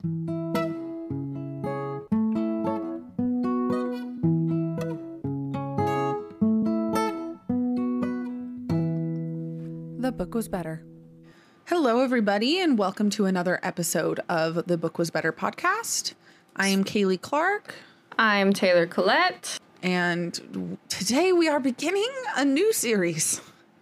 The book was better. Hello, everybody, and welcome to another episode of the Book Was Better podcast. I am Kaley Clark, I'm Taylor Collette. and today we are beginning a new series.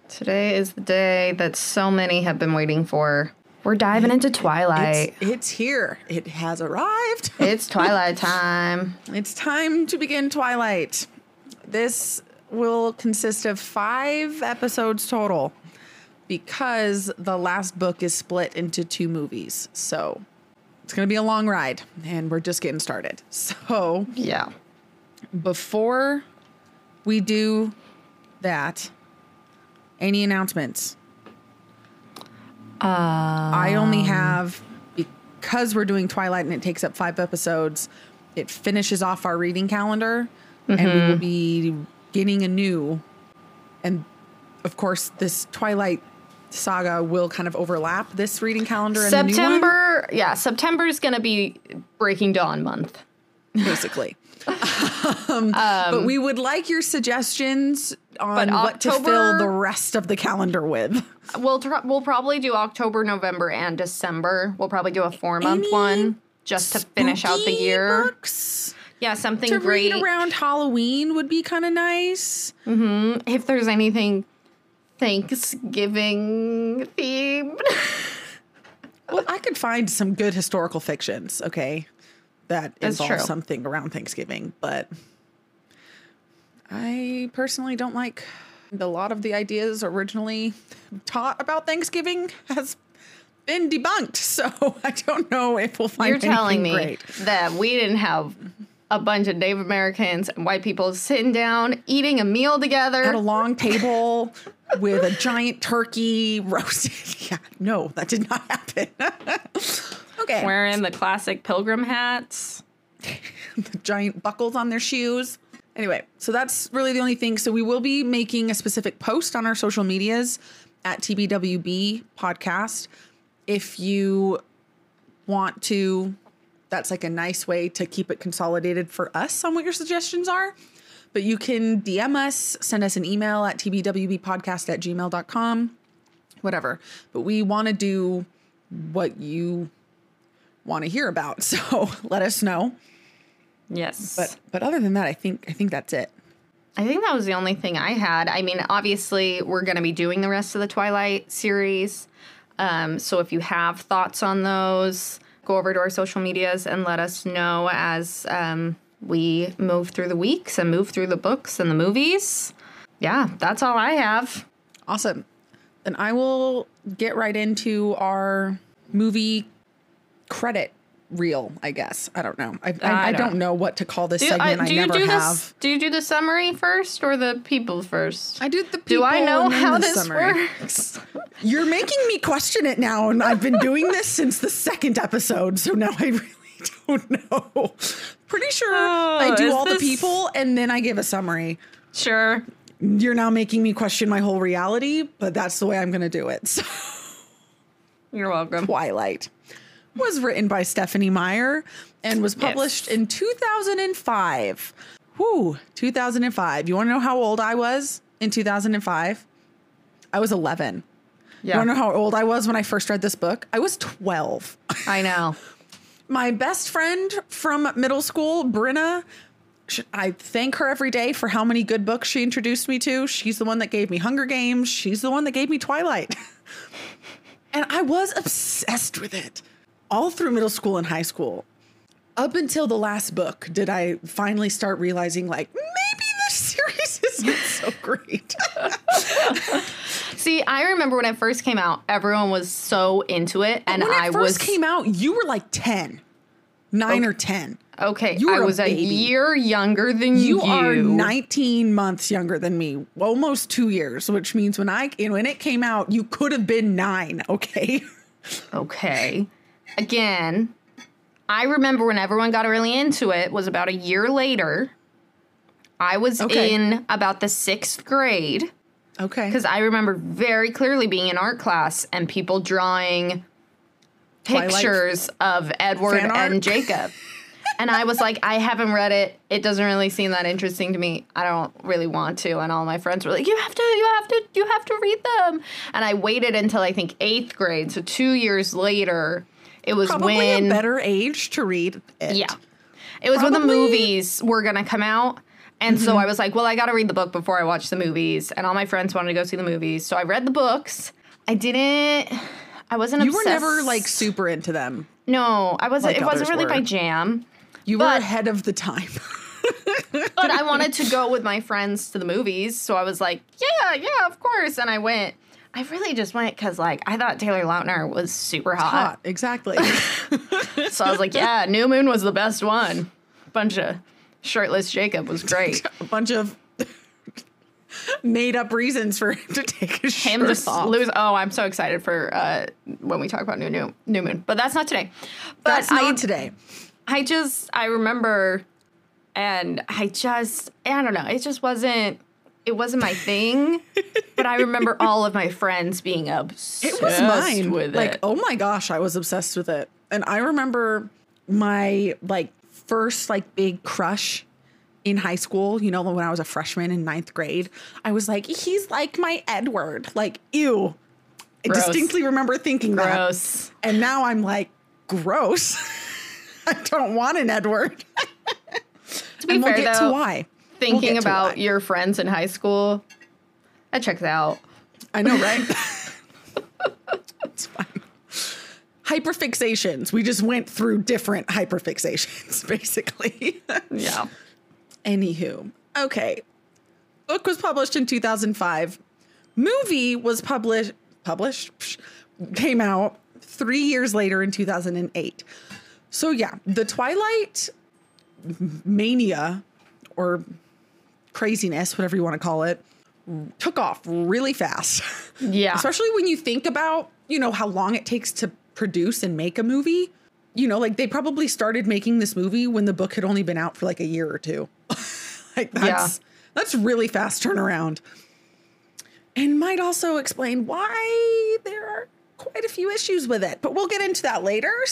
Today is the day that so many have been waiting for. We're diving into Twilight. It's, it's here. It has arrived. It's, Twilight time. It's time to begin Twilight. This will consist of five episodes total because the last book is split into two movies. So it's going to be a long ride, and we're just getting started. So Yeah. before we do that, any announcements? Uh, I only have because we're doing Twilight and it takes up five episodes. It finishes off our reading calendar, and we will be getting a new. And of course, this Twilight saga will kind of overlap this reading calendar and the new one, September, yeah, September is going to be Breaking Dawn month. basically. um, but we would like your suggestions on But what to fill the rest of the calendar with. We'll tr- we'll probably do October, November, and December. We'll probably do a four month one just to finish out the year. books Yeah, something to great. read around Halloween would be kind of nice. if there's anything Thanksgiving themed. Well, I could find some good historical fictions, okay, that That's involve true. something around Thanksgiving, but I personally don't like a lot of the ideas originally taught about Thanksgiving has been debunked. So I don't know if we'll find You're telling me great. that we didn't have a bunch of Native Americans and white people sitting down eating a meal together At a long table with a giant turkey roasted. Yeah, no, that did not happen. Okay. Wearing the classic pilgrim hats. the giant buckles on their shoes. Anyway, so that's really the only thing. So we will be making a specific post on our social medias at TBWB podcast. If you want to, that's like a nice way to keep it consolidated for us on what your suggestions are. But you can DM us, send us an email at tbwbpodcast at gmail.com, whatever. But we want to do what you want to hear about. So let us know. Yes. But but other than that, I think I think that's it. I think that was the only thing I had. I mean, obviously, we're going to be doing the rest of the Twilight series. Um, so if you have thoughts on those, go over to our social medias and let us know as um, we move through the weeks and move through the books and the movies. Yeah, that's all I have. Awesome. Then I will get right into our movie credit reel. I guess I don't know. I I, I, I don't, know what to call this Do, segment. I do you never do have. this? Do you do the summary first or the people first? I do the. People. Do I know how this summary. works? You're making me question it now, and I've been doing this since the second episode, so now I really don't know. Pretty sure I Oh, do is all the people, and then I give a summary. Sure. You're now making me question my whole reality, but that's the way I'm going to do it. So. You're welcome. Twilight was written by Stephenie Meyer and was published in 2005. Whew, 2005. You want to know how old I was in 2005? I was 11. You Yeah. want to know how old I was when I first read this book? I was 12. I know. My best friend from middle school, Brenna, I thank her every day for how many good books she introduced me to. She's the one that gave me Hunger Games. She's the one that gave me Twilight. and I was obsessed with it all through middle school and high school. Up until the last book, did I finally start realizing, like, maybe this series isn't so great. See, I remember when it first came out, everyone was so into it, and when it I first was came out, you were like 10, nine oh, or 10. okay. you I were a was a, year younger than you. You are 19 months younger than me, almost two years, which means when I when it came out, you could have been nine. Okay, Okay. Again, I remember when everyone got really into it was about a year later. I was Okay. in about the sixth grade okay. because I remember very clearly being in art class and people drawing Twilight pictures of Edward and Jacob. and I was like, I haven't read it. It doesn't really seem that interesting to me. I don't really want to. And all my friends were like, You have to, you have to, you have to read them. And I waited until I think eighth grade. So two years later, it was Probably when a better age to read it. Yeah. It was when the movies were going to come out. And so mm-hmm. I was like, well, I got to read the book before I watch the movies. And all my friends wanted to go see the movies. So I read the books. I didn't, I wasn't You were never like super into them. no, I wasn't, like it wasn't really were. my jam. You were ahead of the time. But I wanted to go with my friends to the movies. So I was like, yeah, yeah, of course. And I went. I really just went because, like, I thought Taylor Lautner was super hot. Hot, exactly. So I was like, yeah, New Moon was the best one. Bunch of shirtless Jacob was great. a bunch of made up reasons for him to take his him shirt just off. lose. Oh, I'm so excited for uh, when we talk about new new new moon, but that's not today. But That's I, not today. I just I remember, and I just I don't know. It just wasn't. It wasn't my thing, but I remember all of my friends being obsessed with It was mine. with like, it. oh my gosh, I was obsessed with it. And I remember my like first like big crush in high school, you know, when I was a freshman in ninth grade. I was like, he's like my Edward. Like, ew. I distinctly remember thinking that. Gross. And now I'm like, gross. I don't want an Edward. To be and we'll get though, to why. We'll thinking about your friends in high school, that checks out. I know, right? it's fine. Hyperfixations. We just went through different hyperfixations, basically. Yeah. Anywho, okay. Book was published in 2005. Movie was published, published, came out three years later in 2008. So, yeah, the Twilight mania or craziness, whatever you want to call it, took off really fast. Yeah. Especially when you think about, you know, how long it takes to produce and make a movie. You know, like they probably started making this movie when the book had only been out for like a year or two. like that's that's really fast turnaround. And might also explain why there are quite a few issues with it, but we'll get into that later.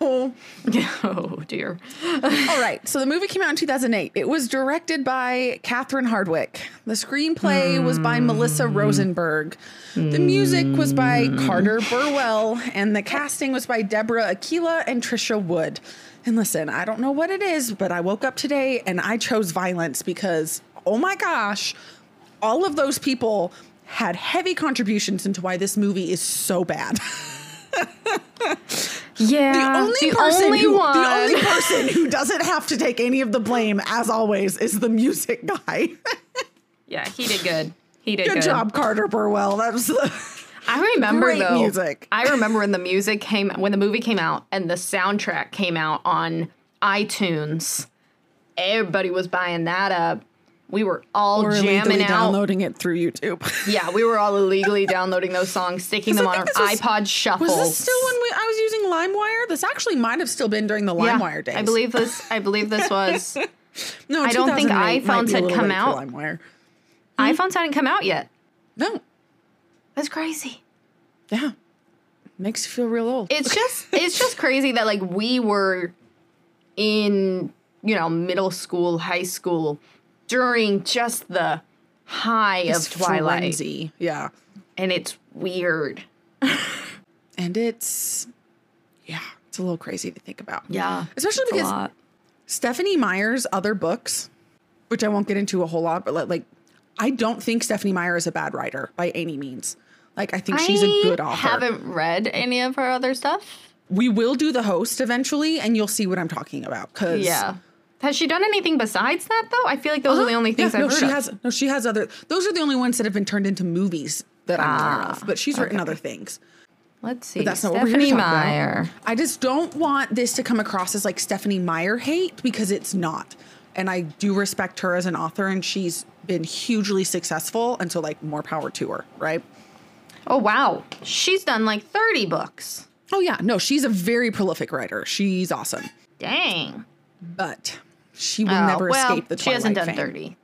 So oh dear. all right. So the movie came out in 2008. It was directed by Catherine Hardwicke. The screenplay was by Melissa hmm. Rosenberg. The music was by hmm. Carter Burwell. And the casting was by Deborah Aquila and Tricia Wood. And listen, I don't know what it is, but I woke up today and I chose violence because, oh my gosh, all of those people had heavy contributions into why this movie is so bad. Yeah. The only the person only who one. the only person who doesn't have to take any of the blame, as always, is the music guy. yeah, he did good. He did Good, good. job, Carter Burwell. That was the I remember Great though. music. I remember when the music came when the movie came out and the soundtrack came out on iTunes. Everybody was buying that up. We were all or jamming out. downloading it through YouTube. Yeah, we were all illegally downloading those songs, sticking them on our was- iPod shuffles. Was this still when we, I was using LimeWire? This actually might have still been during the yeah, LimeWire days. I believe this. I believe this was. No, I don't think iPhones had come out. LimeWire. Hmm? iPhones hadn't come out yet. No, That's crazy. yeah, makes you feel real old. it's just it's just crazy that like we were in you know middle school high school during just the high It's of twilight frenzy. Yeah, and it's weird and it's yeah, it's a little crazy to think about. yeah especially because. Stephenie Meyer's other books, which I won't get into a whole lot, but like, I don't think Stephenie Meyer is a bad writer by any means. Like I think she's a good author. I haven't read any of her other stuff we will do the host eventually, and you'll see what I'm talking about. Cause yeah has she done anything besides that though i feel like those are the only things Uh-huh. yeah, i've no, heard she of. has no, she has other. Those are the only ones that have been turned into movies that I'm aware Ah, of. But she's written other things. let's see that's not what we're here to stephenie about. meyer I just don't want this to come across as like Stephenie Meyer hate because it's not. And I do respect her as an author, and she's been hugely successful. And so, like, more power to her, right? oh wow she's done like 30 books Oh, yeah. No, she's a very prolific writer. She's awesome. dang But she will Oh, never well, escape the Twilight She hasn't done fame. 30.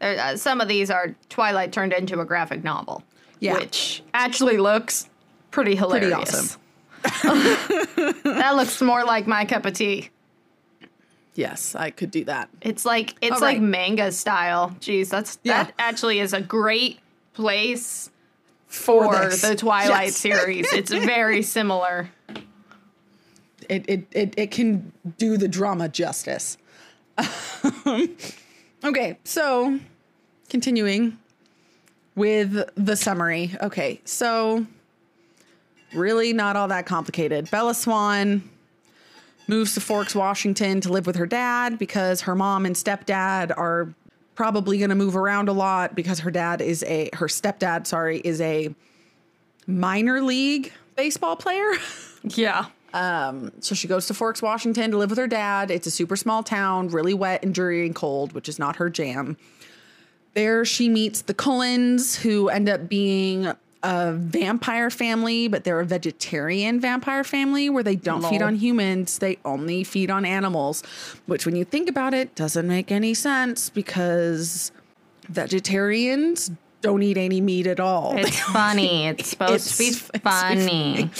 There, uh, some of these are Twilight turned into a graphic novel. Yeah. Which actually looks pretty hilarious. Pretty awesome. that looks more like my cup of tea. Yes, I could do that. It's like it's All like right. manga style. Jeez, that's Yeah. that actually is a great place for this. the Twilight Yes. series. It's very similar. It, it it it can do the drama justice. Um, okay, so continuing with the summary. Okay, so really not all that complicated. Bella Swan moves to Forks, Washington to live with her dad because her mom and stepdad are probably going to move around a lot because her dad is a her stepdad, sorry, is a minor league baseball player. Yeah. Um, so she goes to Forks, Washington to live with her dad. It's a super small town, really wet and dreary and cold, which is not her jam. There she meets the Cullens, who end up being a vampire family, but they're a vegetarian vampire family where they don't feed on humans, they only feed on animals, which when you think about it doesn't make any sense because vegetarians don't eat any meat at all. It's funny. It's supposed to be It's- it's funny.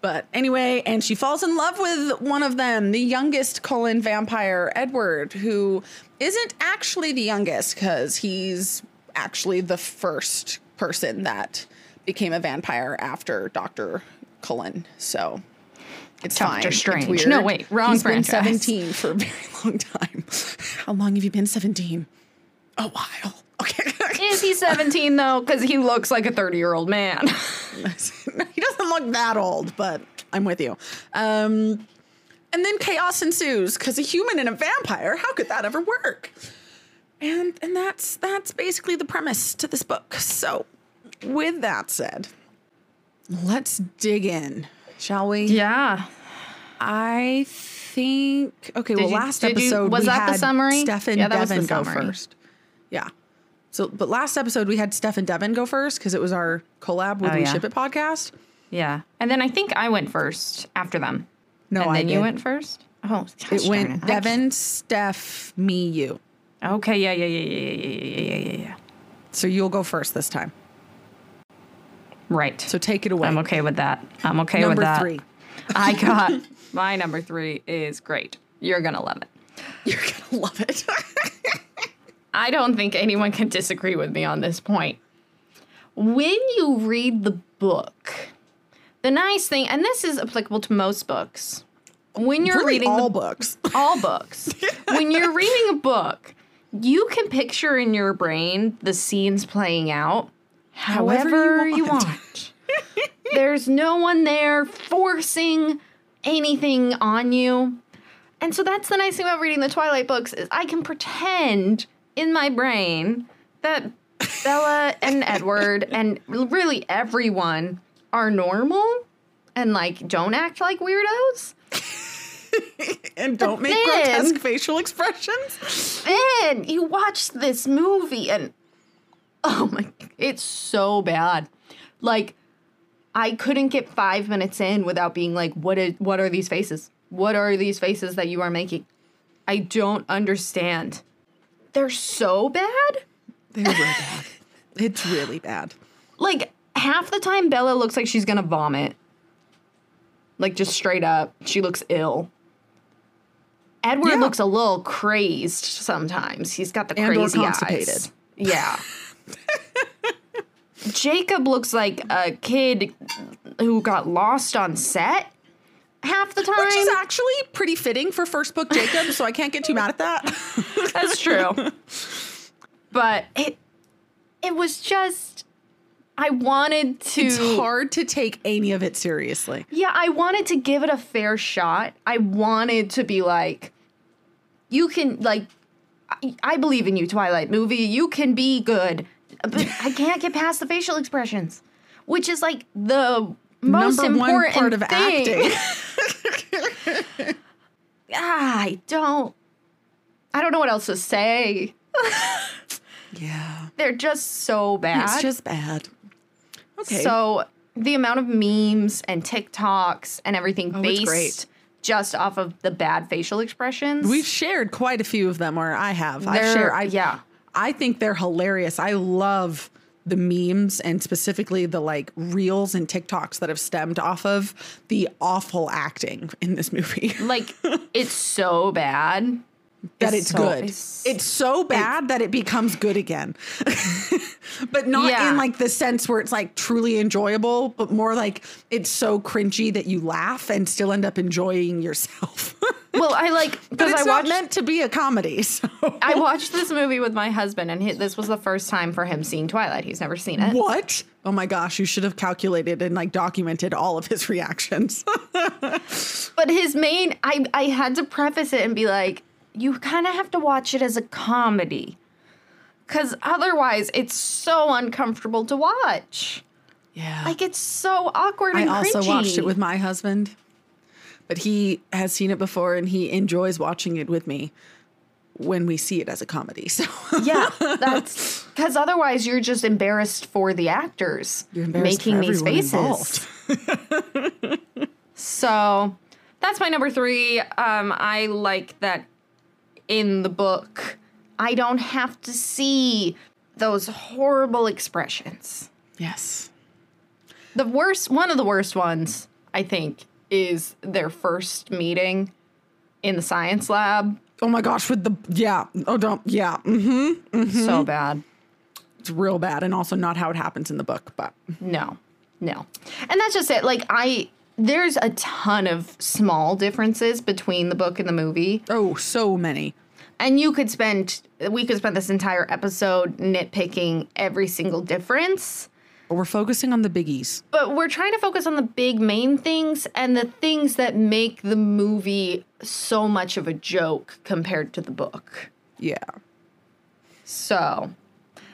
But anyway, and she falls in love with one of them, the youngest Cullen vampire, Edward, who isn't actually the youngest because he's actually the first person that became a vampire after Dr. Cullen. So it's Dr. fine. It's Strange. weird. No, wait, wrong He's been 17 for a very long time. How long have you been 17? A while. Okay. Is he 17 though? Because he looks like a 30 year old man. he doesn't look that old, but I'm with you. Um, and then chaos ensues because a human and a vampire. How could that ever work? And and that's that's basically the premise to this book. So, with that said, let's dig in, shall we? yeah. I think. Okay. Did well, you- last did you- episode was we that the summary? Steph and Yeah, Devin go first. Yeah. So, but last episode we had Steph and Devin go first because it was our collab with Oh, We yeah. Ship It podcast. Yeah. And then I think I went first after them. No, and I then you went first? Oh, gosh It went darn I Devin, Steph, me, you. Okay. Yeah. Yeah. Yeah. Yeah. Yeah. Yeah. Yeah. Yeah. Yeah. So you'll go first this time. Right. So take it away. I'm okay with that. I'm okay Number with that. three. I got my number three is great. You're gonna love it. You're gonna love it. I don't think anyone can disagree with me on this point. When you read the book, the nice thing, and this is applicable to most books, when you're really reading all the, books. all books, when you're reading a book, you can picture in your brain the scenes playing out however, you, want. want. There's no one there forcing anything on you. And so that's the nice thing about reading the Twilight books is I can pretend in my brain that Bella and Edward and really everyone are normal and like don't act like weirdos. and don't make then- grotesque facial expressions. Then you watch this movie and oh my it's so bad. Like I couldn't get 5 minutes in without being like what is what are these faces? What are these faces that you are making? I don't understand. They're so bad. They're real bad. It's really bad. Like half the time Bella looks like she's to vomit. Like just straight up, she looks ill. Edward Yeah. looks a little crazed sometimes. He's got the And or crazy constipated. eyes. Yeah. Jacob looks like a kid who got lost on set half the time. Which is actually pretty fitting for first book Jacob, so I can't get too mad at that. That's true. but it it was just I wanted to It's hard to take any of it seriously. Yeah, I wanted to give it a fair shot. I wanted to be like you can like I, I believe in you Twilight movie. You can be good. But I can't get past the facial expressions, which is like the most Number important part of thing. acting. Ah, I don't I don't know what else to say. yeah. They're just so bad. It's just bad. Okay. So the amount of memes and TikToks and everything Oh, based just off of the bad facial expressions. We've shared quite a few of them, or I have. They're- shared. I, yeah. I think they're hilarious. I love the memes and specifically the like reels and TikToks that have stemmed off of the awful acting in this movie. Like it's so bad that It's it's, so- good. it's- It's, so bad that it becomes good again. but not Yeah. in like the sense where it's like truly enjoyable, but more like it's so cringy that you laugh and still end up enjoying yourself. Well, I like because I watched meant to be a comedy. So I watched this movie with my husband, and he, this was the first time for him seeing Twilight. He's never seen it. what? Oh my gosh, you should have calculated and like documented all of his reactions. But his main, I I had to preface it and be like, you kind of have to watch it as a comedy, because otherwise it's so uncomfortable to watch. yeah. Like it's so awkward I also cringy. watched it with my husband, but he has seen it before and he enjoys watching it with me when we see it as a comedy. So yeah, that's because otherwise you're just embarrassed for the actors You're embarrassed making for these faces. So that's my number three. Um, I like that in the book, I don't have to see those horrible expressions. yes. The worst, one of the worst ones, I think, is their first meeting in the science lab. Oh my gosh, with the yeah. Oh don't yeah. Mm hmm So bad. It's real bad and also not how it happens in the book, but No, no. And that's just it. Like, I, there's a ton of small differences between the book and the movie. oh, so many. And you could spend, we could spend this entire episode nitpicking every single difference. But we're focusing on the biggies. But we're trying to focus on the big main things and the things that make the movie so much of a joke compared to the book. Yeah. So,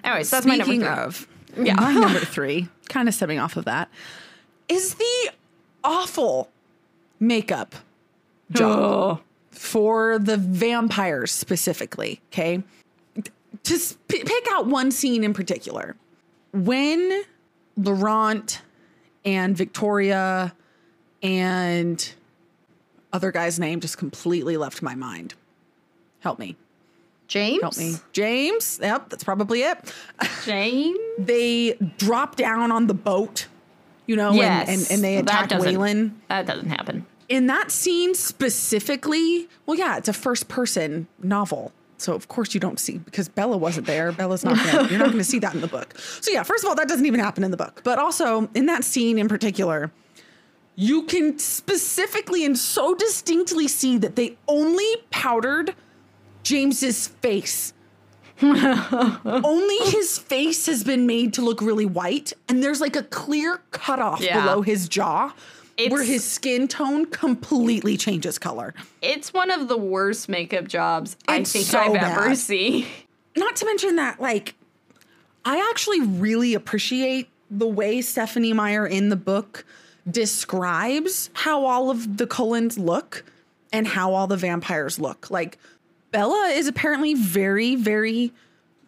anyways, that's my number Speaking three. of, Yeah. my number three, kind of stemming off of that, is the awful makeup job for the vampires specifically. Okay, just p- pick out one scene in particular when Laurent and Victoria and other guy's name just completely left my mind. Help me. James? Help me. James. Yep, that's probably it. James? they drop down on the boat, you know, Yes. and, and, and they That attack doesn't- Waylon. That doesn't happen. In that scene specifically, well, yeah, it's a first person novel. So of course you don't see because Bella wasn't there. Bella's not gonna, you're not going to see that in the book. So yeah, first of all, that doesn't even happen in the book. But also in that scene in particular, you can specifically and so distinctly see that they only powdered James's face. only his face has been made to look really white, and there's like a clear cutoff Yeah. below his jaw where his skin tone completely changes color. It's one of the worst makeup jobs I think so I've ever seen. Not to mention that, like, I actually really appreciate the way Stephenie Meyer in the book describes how all of the Cullens look and how all the vampires look. Like, Bella is apparently very, very,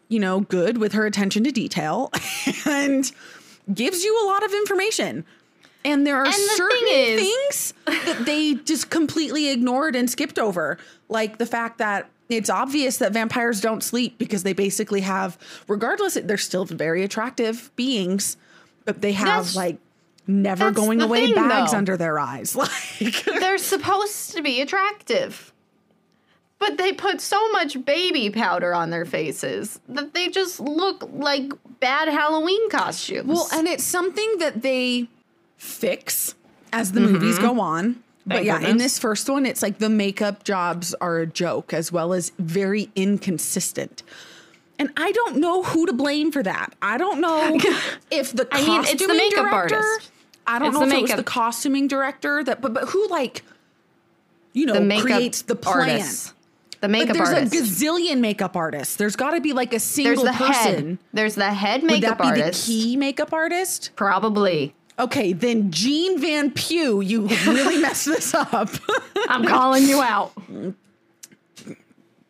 you know, good with her attention to detail and gives you a lot of information. And there are And the certain thing is- things that they just completely ignored and skipped over, like the fact that it's obvious that vampires don't sleep because they basically have, regardless, they're still very attractive beings, but they have That's- like never going away thing, bags though. under their eyes. Like, They're supposed to be attractive. But they put so much baby powder on their faces that they just look like bad Halloween costumes. Well, and it's something that they fix as the movies mm-hmm. go on. But Thank yeah, in this first one, it's like the makeup jobs are a joke as well as very inconsistent. And I don't know who to blame for that. I don't know if the I mean, it's the makeup director. artist. I don't It's know if it was the costuming director that, but but who like, you know, the creates the plan. artists. The But there's artist. a gazillion makeup artists. There's got to be like a There's single the person. head. There's the head Would makeup that be artist. the key makeup artist? Probably. Okay, then Jeanne Van Phue, you really messed this up. I'm calling you out.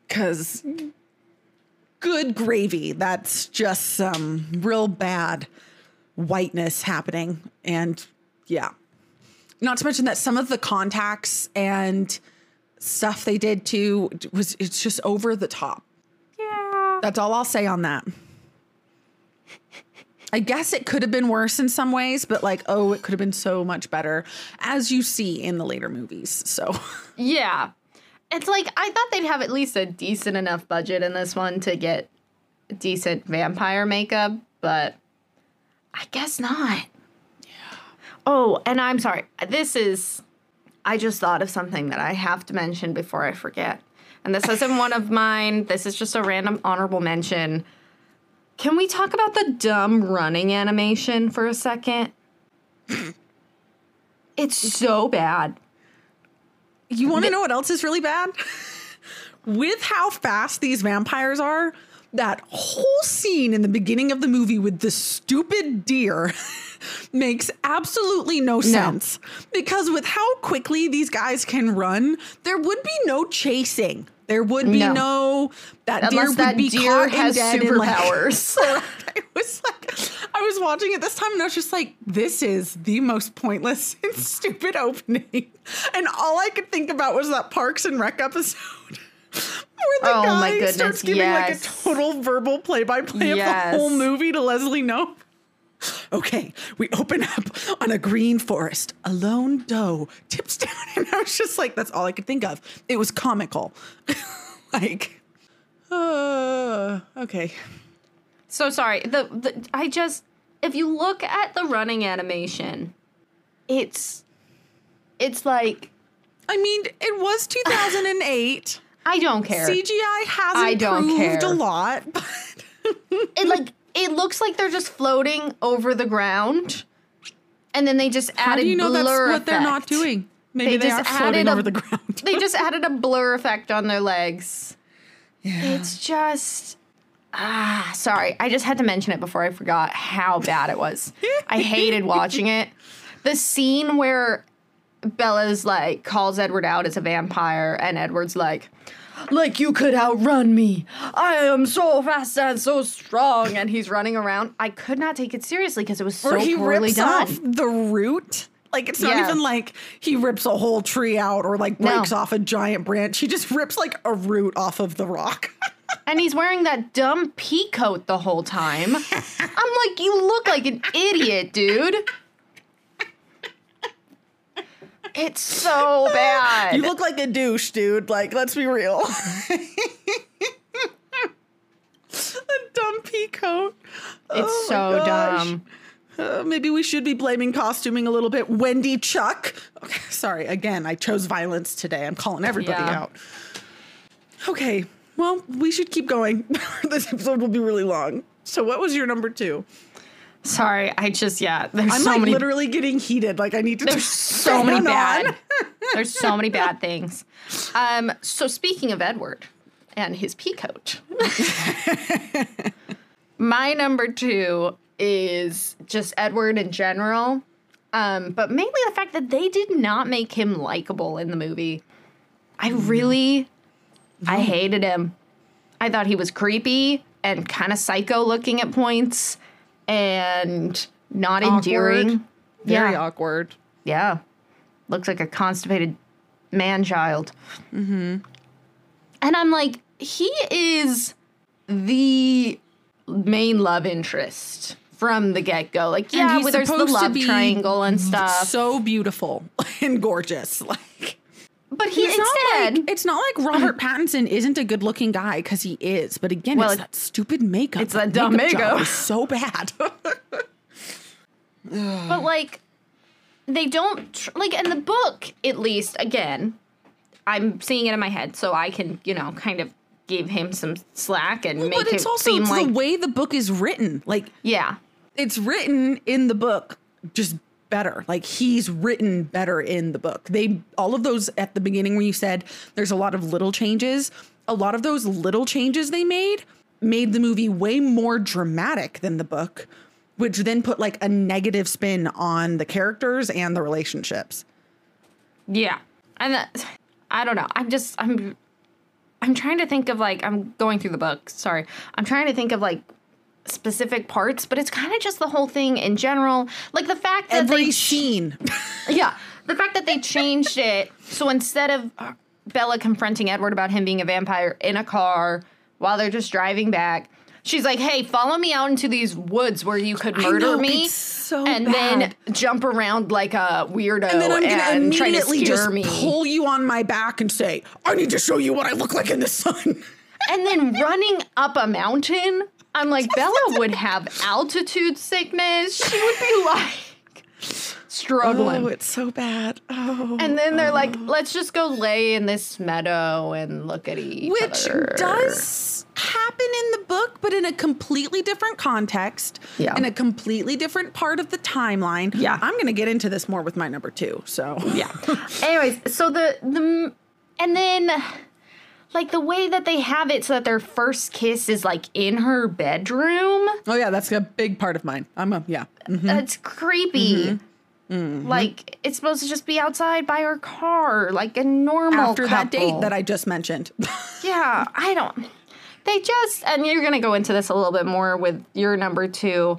Because good gravy. That's just some real bad whiteness happening. And yeah. Not to mention that some of the contacts and stuff they did too was it's just over the top. Yeah. That's all I'll say on that. I guess it could have been worse in some ways, but like, oh, it could have been so much better, as you see in the later movies. So, Yeah. It's like I thought they'd have at least a decent enough budget in this one to get decent vampire makeup, but I guess not. Yeah. Oh, and I'm sorry. This is I just thought of something that I have to mention before I forget. And this isn't one of mine. This is just a random honorable mention. Can we talk about the dumb running animation for a second? it's so bad. you want to know what else is really bad? with how fast these vampires are, that whole scene in the beginning of the movie with the stupid deer makes absolutely no sense. Because with how quickly these guys can run, there would be no chasing. There would be No. no, that Unless deer would that be deer caught has and dead in, like- superpowers. I was like, I was watching it this time and I was just like, this is the most pointless and stupid opening. And all I could think about was that Parks and Rec episode. Where the Oh my guy goodness, starts giving like a total verbal play by play of the whole movie to Leslie No. Okay, we open up on a green forest. A lone doe tips down, and I was just like, that's all I could think of. It was comical. like, uh, okay. So sorry. The, the I just if you look at the running animation, it's it's like I mean, it was 2008. I don't care. CGI has I don't improved care. a lot, but it like it looks like they're just floating over the ground, and then they just added. how do you know that's what they're not doing? Maybe They they, just are floating a- over the ground. They just added a blur effect on their legs. yeah. It's just ah, sorry. I just had to mention it before I forgot how bad it was. I hated watching it. The scene where Bella's like calls Edward out as a vampire and Edward's like like you could outrun me. I am so fast and so strong and he's running around. I could not take it seriously because it was so or he poorly rips done. off the root. Like it's not Yeah. even like he rips a whole tree out or like No. breaks off a giant branch. He just rips like a root off of the rock. And he's wearing that dumb pea coat the whole time. I'm like, you look like an idiot, dude. It's so bad. you look like a douche, dude. Like, let's be real. a dumb pea coat. it's Oh so dumb. Uh, maybe we should be blaming costuming a little bit. Wendy Chuck. Okay, sorry, again, I chose violence today. I'm calling everybody Yeah. out. Okay, well, we should keep going. this episode will be really long. So, what was your number two? Sorry, I just yeah. There's I'm so like many. literally getting heated. Like, I need to. There's so many bad. There's so many bad things. Um. So speaking of Edward and his pea coat, my number two is just Edward in general. Um, but mainly the fact that they did not make him likable in the movie. I really, I hated him. I thought he was creepy and kind of psycho looking at points and not endearing. Very yeah. awkward. Yeah. Looks like a constipated man child. Mm-hmm. And I'm like, he is the main love interest from the get go. Like, yeah, there's the love triangle and stuff. So beautiful and gorgeous. Like, but he It's not instead, like it's not like Robert Pattinson isn't a good looking guy because he is, but again, Well, it's that stupid makeup. it's that dumb makeup. is so bad. but like, they don't, tr- like, in the book, at least, again, I'm seeing it in my head, so I can, you know, kind of give him some slack and make but it it's also seem it's like, the way the book is written. Like yeah. it's written in the book just better. Like he's written better in the book. They all of those at the beginning when you said there's a lot of little changes, a lot of those little changes they made made the movie way more dramatic than the book, which then put like a negative spin on the characters and the relationships. Yeah. And that, I don't know. I'm just I'm I'm trying to think of like I'm going through the book. Sorry. I'm trying to think of like specific parts, but it's kind of just the whole thing in general. Like the fact that Every they scene. yeah, the fact that they changed it so instead of Bella confronting Edward about him being a vampire in a car while they're just driving back, She's like, "Hey, follow me out into these woods where you could murder know, me, so and bad. then jump around like a weirdo and then I'm gonna and try to immediately just me." pull you on my back and say, "I need to show you what I look like in the sun." and then running up a mountain. I'm like, Bella would have altitude sickness. She would be like struggling. Oh, it's so bad. Oh, and then they're like, oh. let's just go lay in this meadow and look at each other. which other. does happen in the book, but in a completely different context, Yeah. in a completely different part of the timeline. Yeah. I'm gonna get into this more with my number two. So yeah. Anyways, so the the and then like the way that they have it so that their first kiss is like in her bedroom. Oh yeah, that's a big part of mine. I'm a yeah. Mhm. That's creepy. Like it's supposed to just be outside by her car, like a normal After that date that I just mentioned. Yeah, I don't. They just, and you're going to go into this a little bit more with your number two,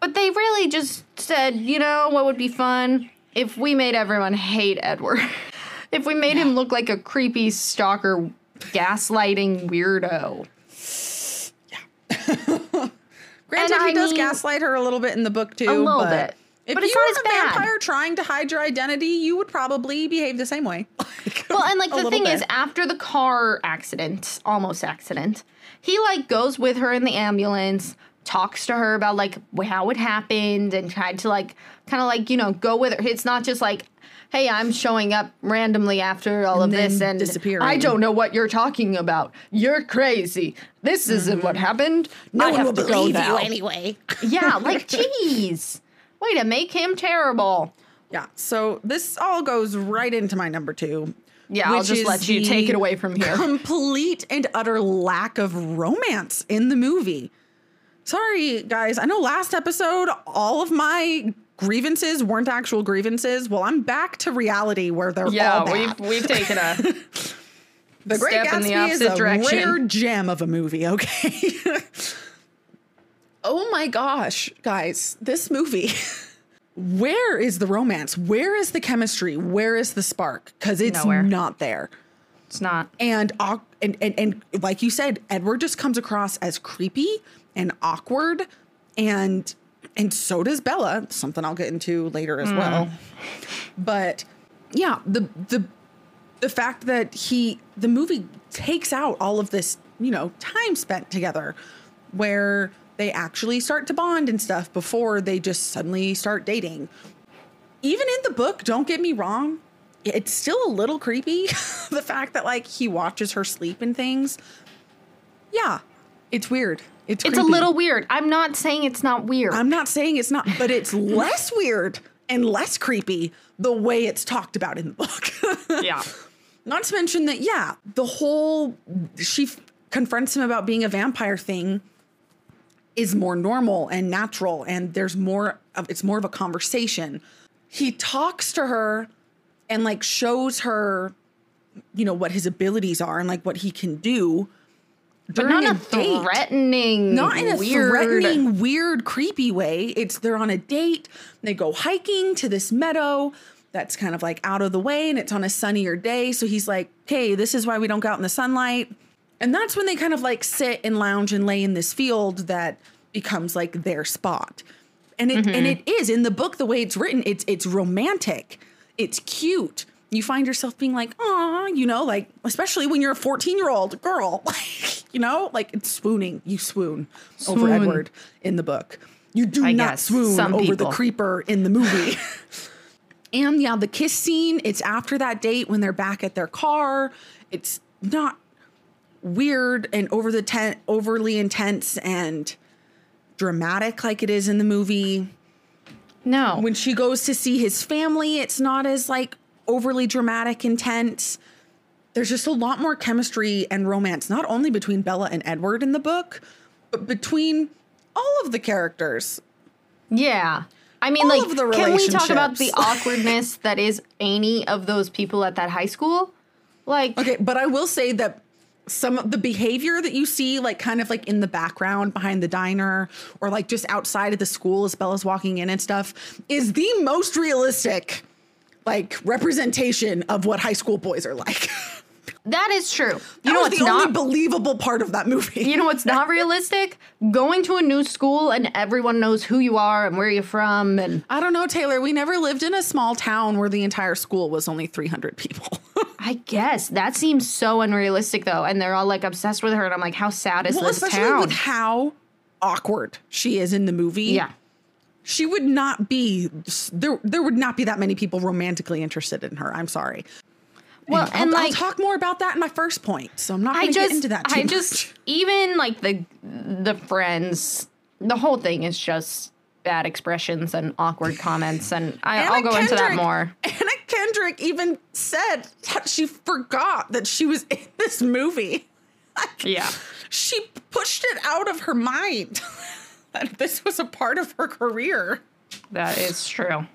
but they really just said, you know, what would be fun if we made everyone hate Edward? if we made him look like a creepy stalker, gaslighting weirdo. Yeah. Granted, And he I does mean- gaslight her a little bit in the book too. A little but bit. If But you were a bad. vampire trying to hide your identity, you would probably behave the same way. Well, and like the thing is, after the car accident, almost accident, he like goes with her in the ambulance, talks to her about like how it happened, and tried to like kind of like you know go with her. It's not just like. Hey, I'm showing up randomly after all And of this and disappearing. I don't know what you're talking about. You're crazy. This isn't what mm-hmm. happened. No I one have will believe you anyway. Yeah, like jeez. Way to make him terrible. Yeah. So this all goes right into my number two. Yeah, I'll just let you take it away from here. Complete and utter lack of romance in the movie. Sorry, guys. I know last episode, all of my grievances weren't actual grievances. Well, I'm back to reality where they're Yeah, all bad. we've we've taken a the Great step in the Gatsby is a direction. rare gem of a movie. Okay. oh my gosh, guys, this movie. Where is the romance? Where is the chemistry? Where is the spark? Because it's Nowhere. not there. It's not. and, and and and like you said, Edward just comes across as creepy and awkward, and and so does Bella. Something I'll get into later as well. Mm. But yeah, the the the fact that he the movie takes out all of this, you know, time spent together, where they actually start to bond and stuff before they just suddenly start dating. Even in the book, don't get me wrong, it's still a little creepy. the fact that like he watches her sleep and things. Yeah, it's weird. It's It's a little weird. I'm not saying it's not weird. I'm not saying it's not, but it's less weird and less creepy the way it's talked about in the book. yeah. Not to mention that, yeah, the whole she f- confronts him about being a vampire thing is more normal and natural, and there's more of it's more of a conversation. He talks to her and like shows her, you know, what his abilities are and like what he can do. But not a date threatening, not in a weird. threatening, weird, creepy way. It's they're on a date. They go hiking to this meadow that's kind of like out of the way, and it's on a sunnier day. So he's like, "Hey, this is why we don't go out in the sunlight." And that's when they kind of like sit and lounge and lay in this field that becomes like their spot. And it and mm-hmm. it is in the book the way it's written. It's it's romantic. It's cute. You find yourself being like, "Aw," you know, like especially when you're a 14 year old girl, like you know, like it's swooning. You swoon, over Edward in the book. You do I not swoon over the creeper in the movie. and yeah, the kiss scene. It's after that date when they're back at their car. It's not weird and over the ten- overly intense and dramatic like it is in the movie. No. When she goes to see his family, it's not as like overly dramatic, intense. There's just a lot more chemistry and romance, not only between Bella and Edward in the book, but between all of the characters. yeah. I mean, All like, can we talk about the awkwardness that is any of those people at that high school? Like, Okay, but I will say that some of the behavior that you see, like kind of like in the background behind the diner or like just outside of the school as Bella's walking in and stuff, is the most realistic like representation of what high school boys are like. That is true. You That know what's the only not believable part of that movie. you know what's not realistic? Going to a new school and everyone knows who you are and where you're from and I don't know, Taylor. We never lived in a small town where the entire school was only 300 people. I guess that seems so unrealistic though. And they're all like obsessed with her and I'm like, how sad is well, this especially town? with how awkward she is in the movie. yeah. She would not be there there would not be that many people romantically interested in her. I'm sorry. Well, I'll, and I'll talk more about that in my first point. So I'm not I going to just get into that too I much. just even like the the friends the whole thing is just bad expressions and awkward comments and I, i'll go into that Kendrick- more. Anna Kendrick even said that she forgot that she was in this movie. Yeah. She pushed it out of her mind that this was a part of her career. That is true.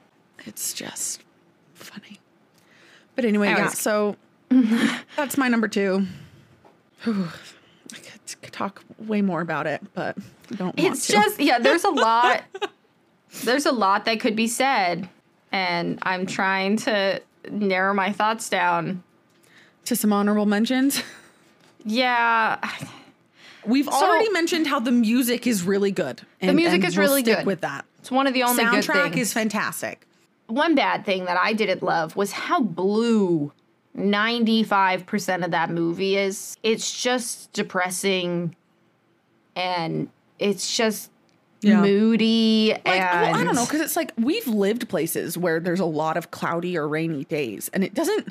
It's just funny. But anyway, yeah, so that's my number two. Whew. I could, could talk way more about it, but I don't want It's just yeah, there's a lot there's a lot that could be said and I'm trying to narrow my thoughts down. to some honorable mentions. Yeah, We've already mentioned how the music is really good. And, the music is we'll really stick good. with that. it's one of the only good Soundtrack is fantastic. one bad thing that I didn't love was how blue 95% of that movie is. It's just depressing and it's just Yeah. moody Like, and well, I don't know, because it's like we've lived places where there's a lot of cloudy or rainy days, and it doesn't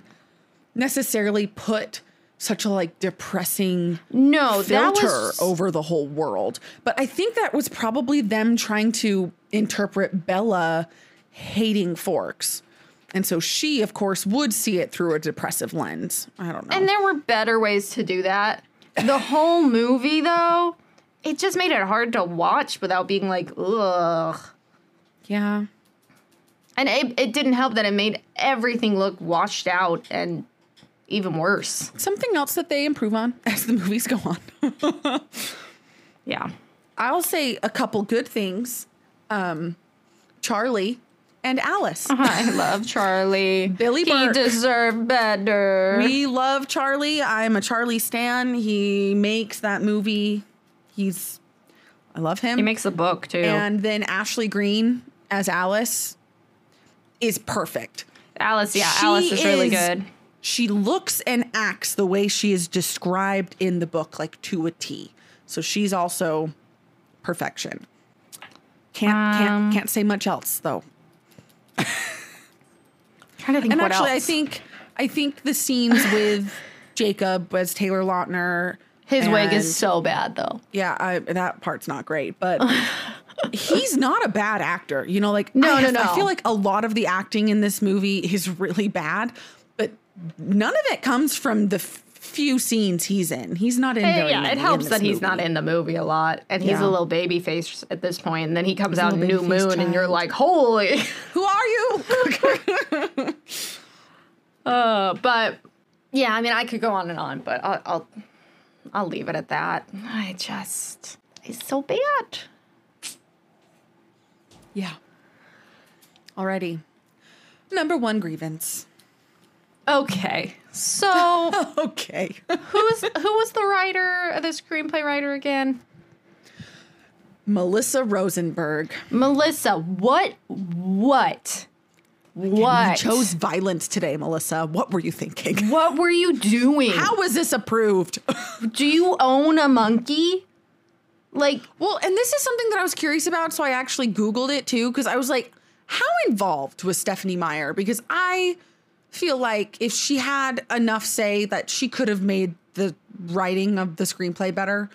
necessarily put such a like depressing no, filter was over the whole world. But I think that was probably them trying to interpret Bella hating Forks. And so she, of course, would see it through a depressive lens. I don't know. And there were better ways to do that. The whole movie, though, it just made it hard to watch without being like, ugh. yeah. And it, it didn't help that it made everything look washed out and even worse. Something else that they improve on as the movies go on. Yeah. I'll say a couple good things. Um, Charlie and Alice. I love Charlie. Billy Burke. He deserved better. We love Charlie. I'm a Charlie stan. He makes that movie. He's, I love him. he makes a book, too. and then Ashley Greene as Alice is perfect. Alice, yeah, She Alice is really good. She looks and acts the way she is described in the book, like to a T. So she's also perfection. Can't Um, can't can't say much else though. trying to think And what actually, I think I think the scenes with Jacob as Taylor Lautner. his wig is so bad, though. yeah, I, that part's not great, but he's not a bad actor. You know, like No, I, no, no. I feel like a lot of the acting in this movie is really bad, but none of it comes from the f- few scenes he's in. He's not in. Very yeah, it helps that he's not in the movie a lot, and he's Yeah. a little baby face at this point. And then he comes a out in New Moon, and you're like, "Holy!" Who are you? Uh, but yeah, I mean, I could go on and on, but I'll I'll, I'll leave it at that. I just it's so bad. yeah. Alrighty. Number one grievance. Okay, so Okay. who's who was the writer, the screenplay writer again? Melissa Rosenberg. Melissa. What? What? What? You chose violence today, Melissa. What were you thinking? what were you doing? How was this approved? do you own a monkey? Like, well, and this is something that I was curious about, so I actually Googled it too, because I was like, how involved was Stephenie Meyer? Because I feel like if she had enough say that she could have made the writing of the screenplay better.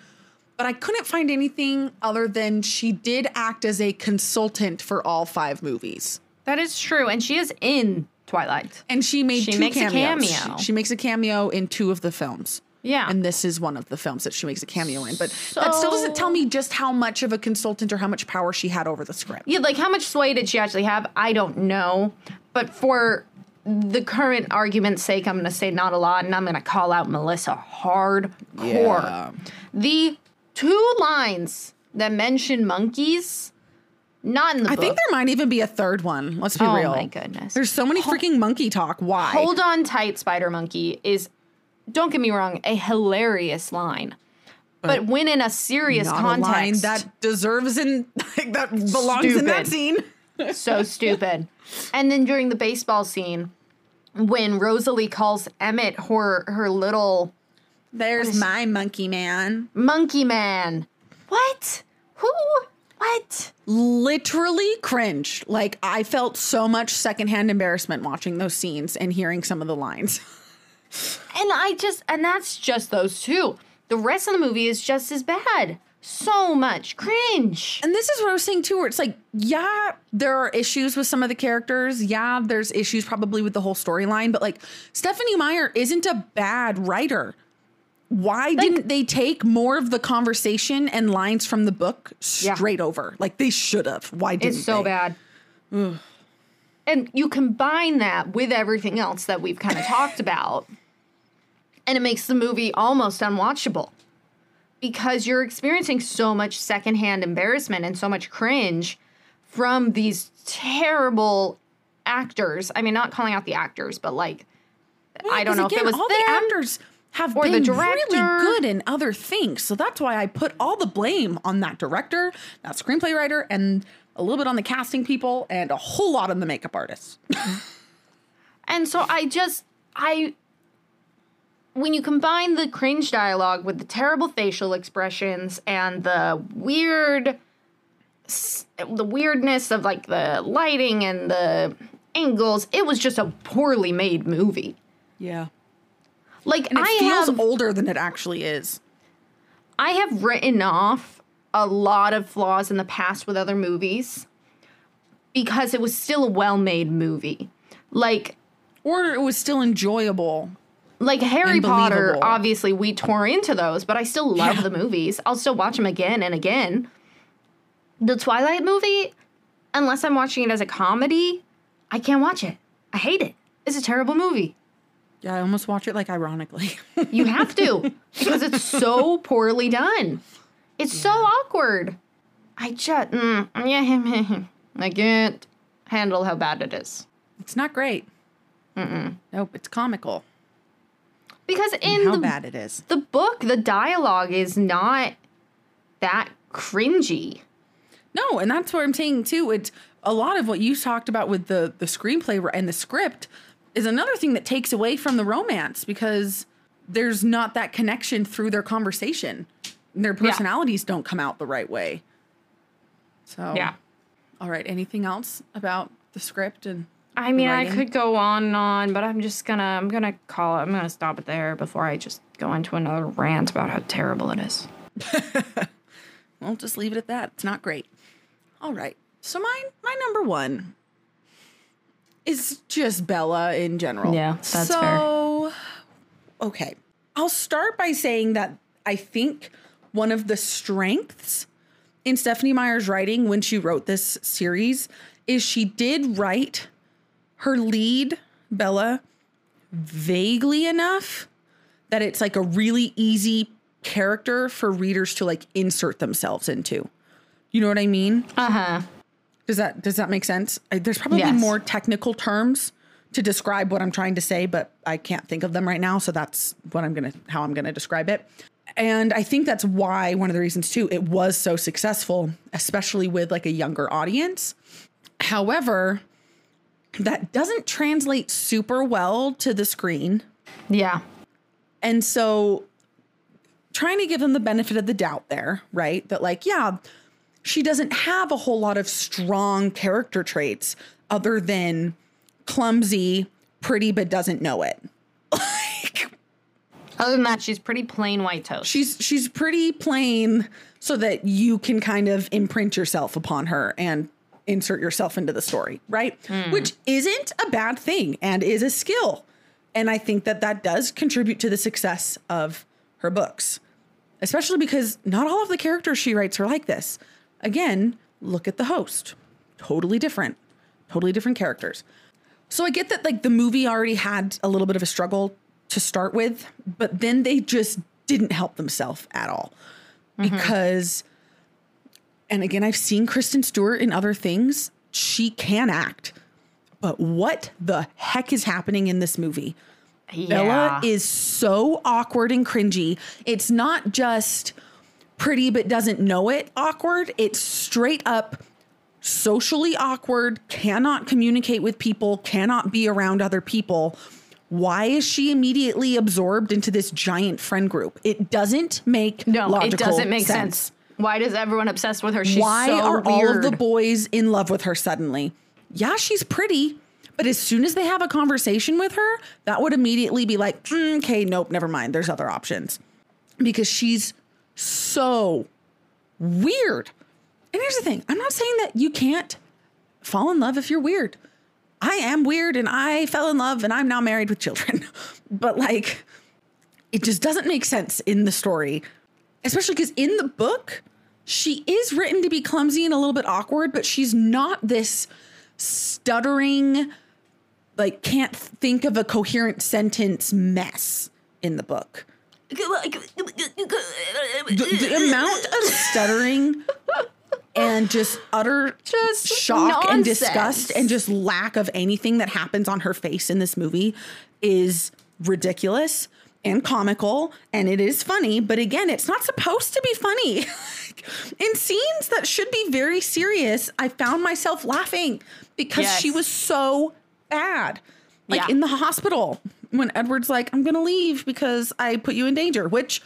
But I couldn't find anything other than she did act as a consultant for all five movies. that is true, and she is in Twilight. And she made She two makes a cameos. cameo. She, she makes a cameo in two of the films. Yeah. And this is one of the films that she makes a cameo in. But that still doesn't tell me just how much of a consultant or how much power she had over the script. Yeah, like how much sway did she actually have? I don't know. But for the current argument's sake, I'm going to say not a lot, and I'm going to call out Melissa hardcore. Yeah. The two lines that mention monkeys, not in the I book. think there might even be a third one. Let's be oh real. Oh my goodness. There's so many freaking monkey talk. Why? Hold on tight, Spider Monkey is don't get me wrong, a hilarious line. But, when in a serious Not a line context, that deserves in like, that belongs in that scene. So stupid. And then during the baseball scene, when Rosalie calls Emmett her her little There's my monkey man. monkey man. What? Who? What? Literally cringe. Like I felt so much secondhand embarrassment watching those scenes and hearing some of the lines. And I just and that's just those two. The rest of the movie is just as bad. So much cringe. And this is what I was saying too, where it's like, yeah, there are issues with some of the characters. Yeah, there's issues probably with the whole storyline, but like Stephenie Meyer isn't a bad writer. Why didn't they take more of the conversation and lines from the book Yeah. straight over? Like they should have. Why didn't they? It's so they? bad. and you combine that with everything else that we've kind of talked about, and it makes the movie almost unwatchable because you're experiencing so much secondhand embarrassment and so much cringe from these terrible actors. I mean, not calling out the actors, but like, I don't know if it was all them. the actors have or the been director. really good in other things. So that's why I put all the blame on that director, that screenplay writer, and a little bit on the casting people, and a whole lot on the makeup artists. And so I just I when you combine the cringe dialogue with the terrible facial expressions and the weird the weirdness of like the lighting and the angles, it was just a poorly made movie. Yeah. Like And it I feels have older than it actually is. I have written off a lot of flaws in the past with other movies because it was still a well-made movie. Like Or it was still enjoyable. Like Harry Potter, obviously we tore into those, but I still love Yeah. the movies. I'll still watch them again and again. The Twilight movie, unless I'm watching it as a comedy, I can't watch it. I hate it. It's a terrible movie. Yeah, I almost watch it like ironically. You have to because it's so poorly done. It's so awkward. I just mm, yeah, I can't handle how bad it is. it's not great. Mm-mm. Nope, it's comical. Because in How the bad it is. the book, the dialogue is not that cringy. No, and that's what I'm saying too. It's a lot of what you talked about with the the screenplay and the script is another thing that takes away from the romance because there's not that connection through their conversation. Their personalities don't come out the right way. So yeah. All right. Anything else about the script and I mean, I could go on and on, but I'm just gonna I'm gonna call it. I'm gonna stop it there before I just go into another rant about how terrible it is. Well, just leave it at that. It's not great. All right. So my my number one is just Bella in general. Yeah, that's so, okay. I'll start by saying that I think one of the strengths in Stephenie Meyer's writing when she wrote this series is she did write her lead, Bella, vaguely enough that it's like a really easy character for readers to like insert themselves into. You know what I mean? Uh huh. Does that does that make sense? I, there's probably Yes. more technical terms to describe what I'm trying to say, but I can't think of them right now, so that's what I'm going to how I'm going to describe it. And I think that's why one of the reasons too it was so successful, especially with like a younger audience. However, that doesn't translate super well to the screen. Yeah. And so trying to give them the benefit of the doubt there, right? That like, yeah, she doesn't have a whole lot of strong character traits other than clumsy, pretty but doesn't know it. like Other than that, she's pretty plain white toast. she's she's pretty plain so that you can kind of imprint yourself upon her and insert yourself into the story, right? Hmm. Which isn't a bad thing and is a skill. And I think that that does contribute to the success of her books, especially because not all of the characters she writes are like this. Again, look at the host. Totally different, totally different characters. So I get that like the movie already had a little bit of a struggle to start with, but then they just didn't help themselves at all. Mm-hmm. Because and again, I've seen Kristen Stewart in other things. She can act. But what the heck is happening in this movie? Bella is so awkward and cringy. It's not just pretty but doesn't know it awkward. It's straight up socially awkward, cannot communicate with people, cannot be around other people. Why is she immediately absorbed into this giant friend group? It doesn't make No, it doesn't make sense. Why does everyone obsessed with her? She's Why so are all of the boys in love with her suddenly? Yeah, she's pretty, but as soon as they have a conversation with her, that would immediately be like, "Mm, okay, nope, never mind. There's other options because she's so weird. And here's the thing I'm not saying that you can't fall in love if you're weird. I am weird and I fell in love and I'm now married with children. but like, it just doesn't make sense in the story, especially because in the book, she is written to be clumsy and a little bit awkward, but she's not this stuttering, like, can't think of a coherent sentence mess in the book. The, the amount of stuttering and just utter Just shock and disgust and just lack of anything that happens on her face in this movie is ridiculous and comical and it is funny but again it's not supposed to be funny in scenes that should be very serious i found myself laughing because Yes. she was so bad like Yeah. in the hospital when edward's like i'm gonna leave because i put you in danger which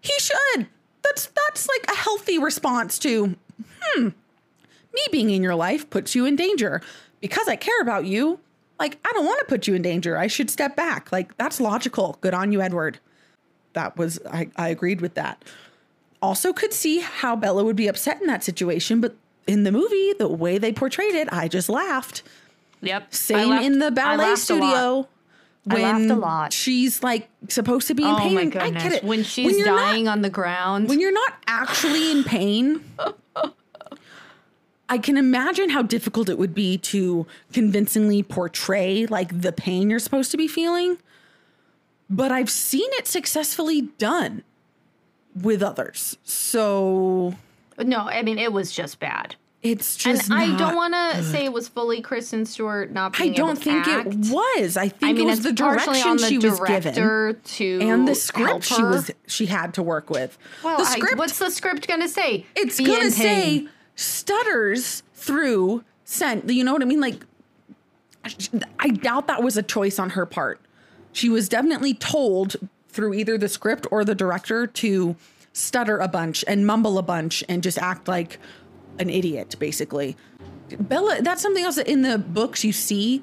he should that's that's like a healthy response to hmm, me being in your life puts you in danger because I care about you. Like, I don't want to put you in danger. I should step back. Like, that's logical. Good on you, Edward. That was, I, I agreed with that. Also, could see how Bella would be upset in that situation, but in the movie, the way they portrayed it, I just laughed. Yep. Same laughed- in the ballet laughed a lot. studio. I When laughed a lot. she's like supposed to be in Oh pain. my I goodness. get it. When she's not- dying on the ground. when you're not actually in pain, I can imagine how difficult it would be to convincingly portray like the pain you're supposed to be feeling. But I've seen it successfully done with others. So no, I mean it was just bad. it's just And I don't want to say it was fully Kristen Stewart not I don't to think act. it was. I think I mean, it was the direction the she was given to and the script she was she had to work with. Well, the I- script what's the script gonna say? it's gonna say stutters through sent. You know what I mean? Like, I doubt that was a choice on her part. She was definitely told through either the script or the director to stutter a bunch and mumble a bunch and just act like an idiot, basically. Bella, that's something else that in the books you see.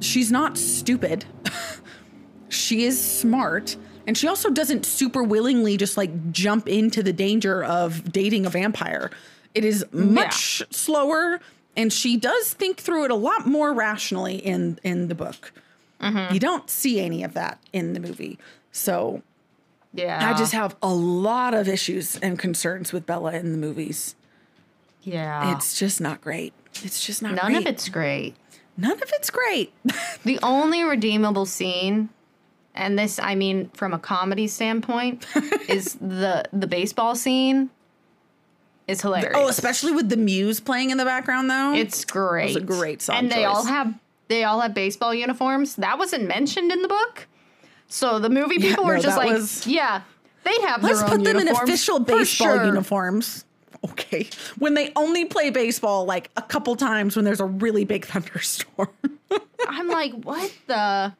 She's not stupid. she is smart. And she also doesn't super willingly just like jump into the danger of dating a vampire. It is much slower and she does think through it a lot more rationally in in the book. Mm-hmm. You don't see any of that in the movie. So Yeah, I just have a lot of issues and concerns with Bella in the movies. yeah. It's just not great. It's just not None great. of it's great. None of it's great. The only redeemable scene, and this I mean from a comedy standpoint, is the the baseball scene. Is hilarious. oh, especially with the muse playing in the background though. It's great. It's a great song And they all have they all have baseball uniforms. That wasn't mentioned in the book. So the movie people were no, just like, was- yeah, they have Let's their put own them in official baseball sure. uniforms. Okay. When they only play baseball like a couple times when there's a really big thunderstorm. I'm like, what the?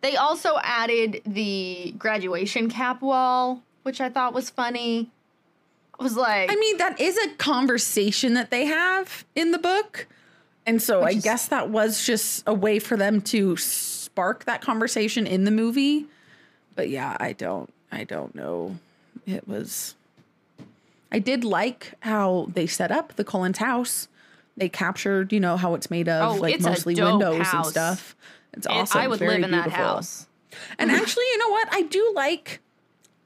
They also added the graduation cap wall, which I thought was funny. I was like, I mean, that is a conversation that they have in the book. And so I is- guess that was just a way for them to spark that conversation in the movie. But yeah, I don't I don't know. It was I did like how they set up the Cullens house. They captured, you know, how it's made of, Oh, like mostly windows and stuff. It's awesome. I would very live in that house. And actually, you know what? I do like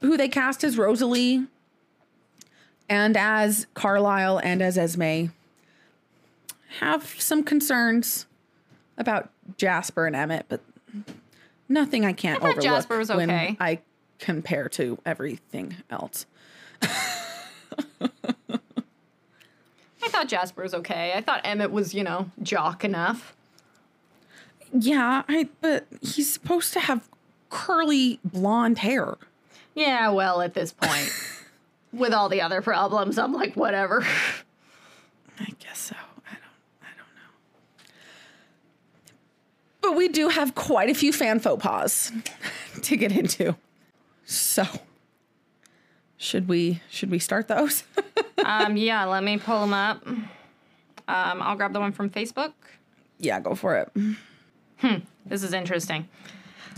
who they cast as Rosalie and as Carlisle and as Esme. Have some concerns about Jasper and Emmett, but nothing I can't thought overlook Jasper was when. I compare to everything else. I thought Jasper was okay. I thought Emmett was, you know, jock enough. Yeah, I but he's supposed to have curly blonde hair. Yeah, well, at this point, with all the other problems, I'm like, whatever. I guess so. I don't I don't know. But we do have quite a few fan faux pas to get into. So should we should we start those? um, yeah, let me pull them up. Um, I'll grab the one from Facebook. yeah, go for it. Hmm, This is interesting.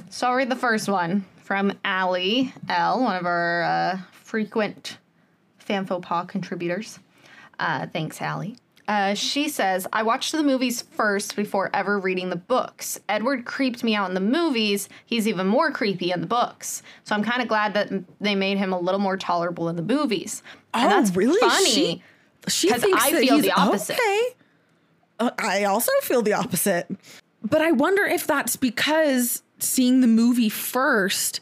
So I'll read the first one from Allie L, one of our uh, frequent fan faux pas contributors. Uh, thanks, Allie. Uh, she says, I watched the movies first before ever reading the books. Edward creeped me out in the movies. He's even more creepy in the books. So I'm kind of glad that they made him a little more tolerable in the movies. And Oh, that's really? funny. She- She 'Cause thinks I that feel he's the opposite. Okay. Uh, I also feel the opposite. But I wonder if that's because seeing the movie first,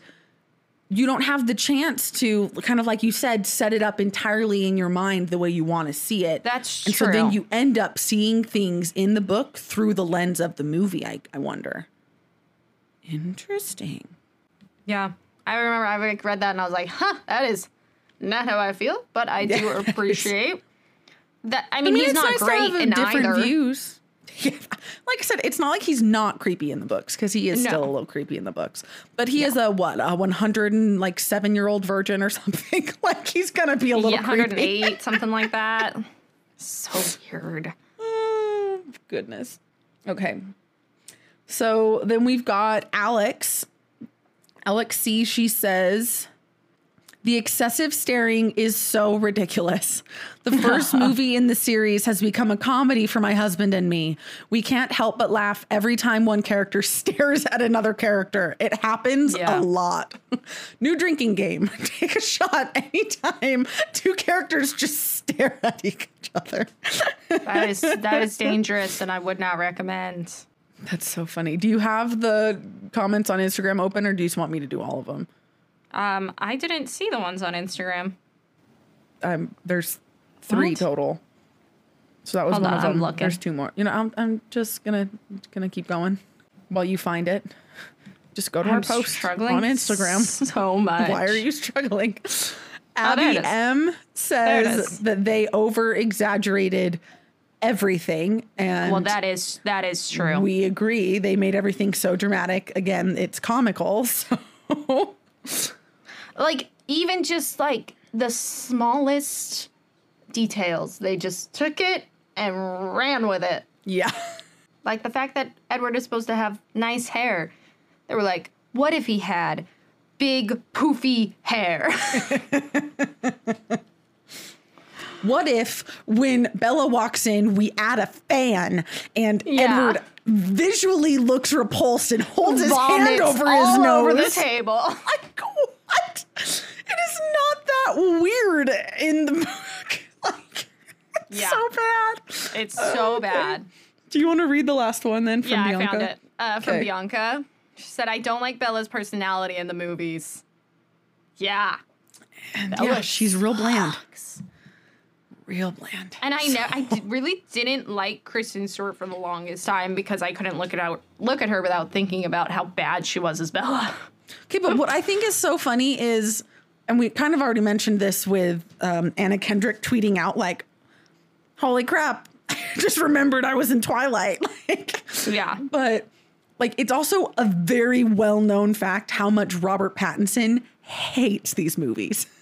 you don't have the chance to kind of like you said, set it up entirely in your mind the way you want to see it. That's and so then you end up seeing things in the book through the lens of the movie. I, I wonder. Interesting. Yeah. I remember I like, read that and I was like, huh, that is not how I feel, but I do appreciate that. I I mean, mean, he's it's not nice great in different either. views. Yeah. Like I said, it's not like he's not creepy in the books because he is No. still a little creepy in the books. But he is a what a one hundred and like seven year old virgin or something. like he's gonna be a little Yeah, 108, something like that. So weird. Oh, goodness. Okay. So then we've got Alex. Alex C. She says, the excessive staring is so ridiculous. The first movie in the series has become a comedy for my husband and me. We can't help but laugh every time one character stares at another character. It happens Yeah. a lot. New drinking game. Take a shot anytime two characters just stare at each other. That is that is dangerous, and I would not recommend. That's so funny. Do you have the comments on Instagram open or do you just want me to do all of them? Um, I didn't see the ones on Instagram. Um, there's three What? total. So that was Hold one on, of I'm them. looking. There's two more. You know, I'm, I'm just gonna gonna keep going while you find it. Just go to our I'm post struggling on Instagram. so much. Why are you struggling? Oh, Abby is. M says that they over exaggerated everything, and Well, that is that is true. we agree. They made everything so dramatic. Again, it's comical. So like even just like the smallest details, they just took it and ran with it. yeah. Like the fact that Edward is supposed to have nice hair. They were like, what if he had big poofy hair? What if when Bella walks in, we add a fan and Yeah. Edward visually looks repulsed and holds his hand Vomits over his all nose? over the table. Like what? It is not that weird in the book. Like it's Yeah. so bad. It's so bad. Do you want to read the last one then from yeah, Bianca? I found it uh, from Okay. Bianca. She said, "I don't like Bella's personality in the movies." Yeah, And Bella yeah, she's real bland. sucks. Real bland. And I know I d- really didn't like Kristen Stewart for the longest time because I couldn't look at out look at her without thinking about how bad she was as Bella. Okay, but what I think is so funny is, and we kind of already mentioned this with um, Anna Kendrick tweeting out like, "Holy crap! I just remembered I was in Twilight." like, Yeah. but like it's also a very well known fact how much Robert Pattinson hates these movies.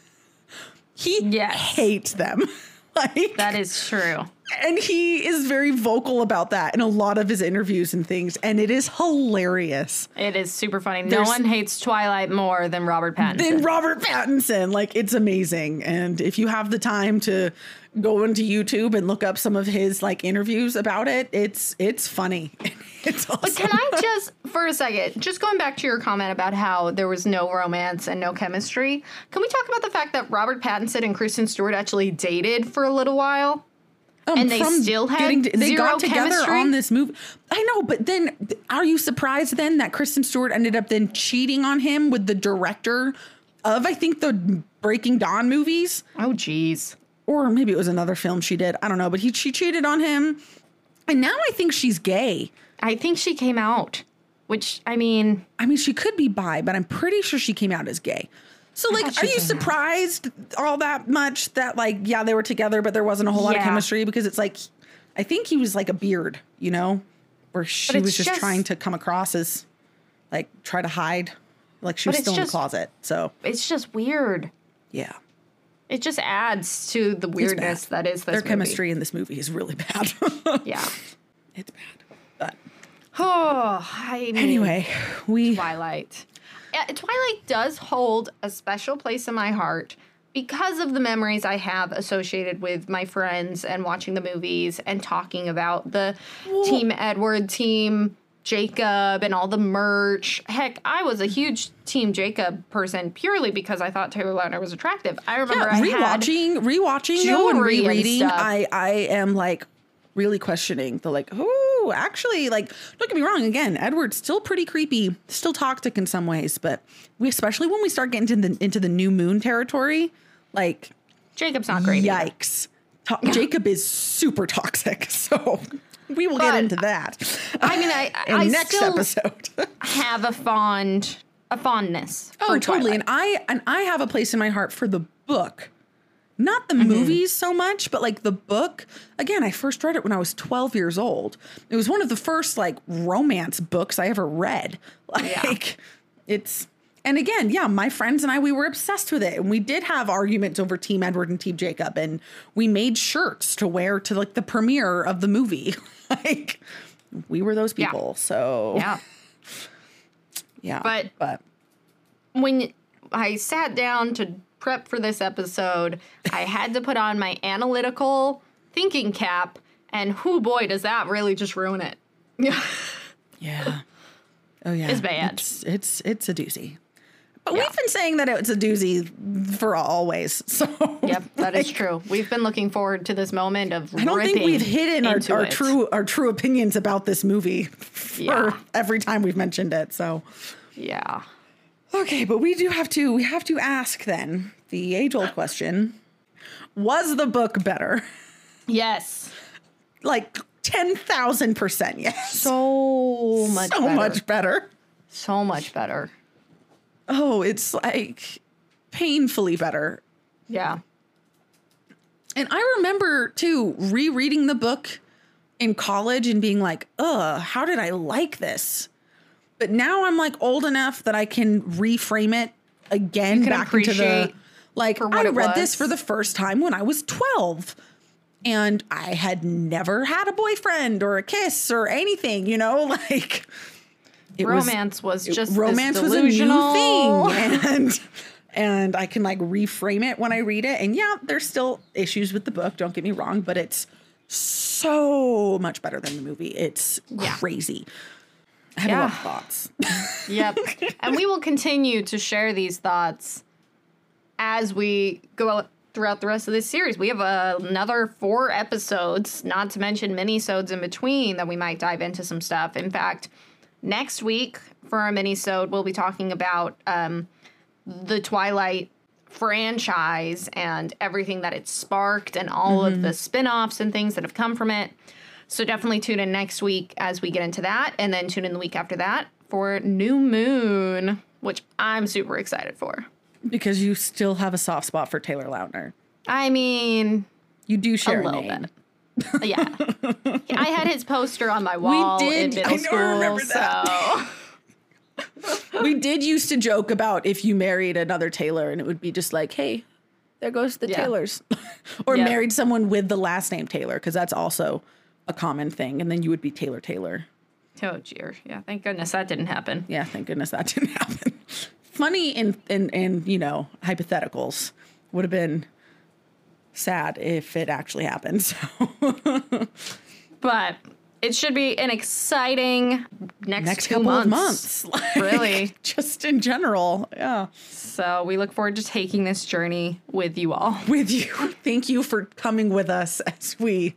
He Yes. hates them. like That is true. and he is very vocal about that in a lot of his interviews and things, and it is hilarious. It is super funny. No one hates Twilight more than Robert Pattinson. than Robert Pattinson. Like it's amazing. And if you have the time to go into YouTube and look up some of his like interviews about it, it's it's funny. It's awesome. But can I just, for a second, just going back to your comment about how there was no romance and no chemistry, can we talk about the fact that Robert Pattinson and Kristen Stewart actually dated for a little while? Um, and they still had getting they zero got together chemistry? on this movie. I know, but then are you surprised then that Kristen Stewart ended up then cheating on him with the director of I think the Breaking Dawn movies? Oh, jeez. Or maybe it was another film she did. I don't know, but he she cheated on him, and now I think she's gay. I think she came out which I mean, I mean, she could be bi, but I'm pretty sure she came out as gay. So, like, are you came out. surprised all that much that, like, yeah, they were together, but there wasn't a whole lot of chemistry? Because it's like, I think he was like a beard, you know, where she was just, just- trying to come across as, like, try to hide, like she was still in the closet. So, it's just weird. yeah, It just adds to the weirdness that is this Their movie. chemistry in this movie is really bad. Yeah. it's bad. But Oh, I mean, anyway, we Twilight. Yeah, Twilight does hold a special place in my heart because of the memories I have associated with my friends and watching the movies and talking about the Team Edward, Team Jacob, and all the merch. Heck, I was a huge Team Jacob person purely because I thought Taylor Lautner was attractive. I remember yeah, I had rewatching, rewatching though and jewelry and rereading. I I am like really questioning the like. Oh, actually, like don't get me wrong. Again, Edward's still pretty creepy, still toxic in some ways, but we especially when we start getting into the into the new moon territory, like Jacob's not great. yikes. To- Jacob is super toxic, so we will But- get into that. I mean, I, I next still episode. have a fond, a fondness. Oh, for totally. Twilight. And I and I have a place in my heart for the book. Not Mm-hmm. the movies so much, but like the book. Again, I first read it when I was 12 years old. It was one of the first like romance books I ever read. Like it's and again, yeah, my friends and I we were obsessed with it. And we did have arguments over Team Edward and Team Jacob and we made shirts to wear to like the premiere of the movie. like we were those Yeah. people. So yeah. yeah. But- but when I sat down to prep for this episode, I had to put on my analytical thinking cap, and whoo boy, does that really just ruin it. Yeah. Yeah. Oh yeah. It's bad. It's it's, it's a doozy. But Yeah. we've been saying that it's a doozy for always. So yep, that is like, true. We've been looking forward to this moment of I don't think we've hidden our, our true our true opinions about this movie for Yeah. every time we've mentioned it. So Yeah. okay, but we do have to we have to ask then the age old question: Was the book better? Yes. Like ten thousand percent yes. So much so better. much better. So much better. Oh, it's like painfully better. Yeah. And I remember too rereading the book in college and being like, ugh, how did I like this? But now I'm like old enough that I can reframe it again back into the like I read this for the first time when I was 12. And I had never had a boyfriend or a kiss or anything, you know, like it Romance was, just romance this was a new thing and and i can like reframe it when i read it and yeah there's still issues with the book don't get me wrong but it's so much better than the movie it's Yeah. crazy i have a lot of thoughts Yep. and we will continue to share these thoughts as we go out throughout the rest of this series. We have uh, another four episodes, not to mention mini-sodes in between that we might dive into some stuff. In fact, next week for our mini-sode, we'll be talking about um, the Twilight franchise and everything that it sparked and all of the spin-offs and things that have come from it. So definitely tune in next week as we get into that, and then tune in the week after that for New Moon, which I'm super excited for. because you still have a soft spot for taylor lautner I mean, you do a share a, little name. bit. Yeah, I had his poster on my wall We did. in I middle know, I school, remember that. so we did used to joke about if you married another taylor and it would be just like hey there goes the Yeah. taylors or Yeah. married someone with the last name taylor because that's also a common thing and then you would be taylor taylor oh dear, yeah. Thank goodness that didn't happen. yeah thank goodness that didn't happen funny in in in you know hypotheticals would have been sad if it actually happens. But it should be an exciting next, next couple months. of months like, Really? just in general yeah So we look forward to taking this journey with you all. with you. Thank you for coming with us as we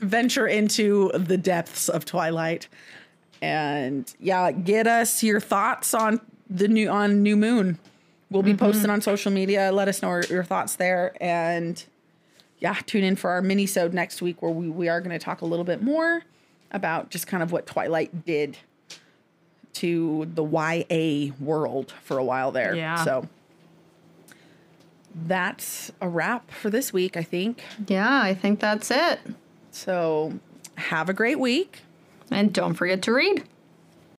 venture into the depths of Twilight. And yeah, get us your thoughts on the new on New Moon. We'll be mm-hmm. posting on social media. Let us know your, your thoughts there. And yeah, tune in for our mini-sode next week where we, we are going to talk a little bit more about just kind of what Twilight did to the YA world for a while there. Yeah. So that's a wrap for this week, I think. Yeah, I think that's it. So have a great week. And don't forget to read.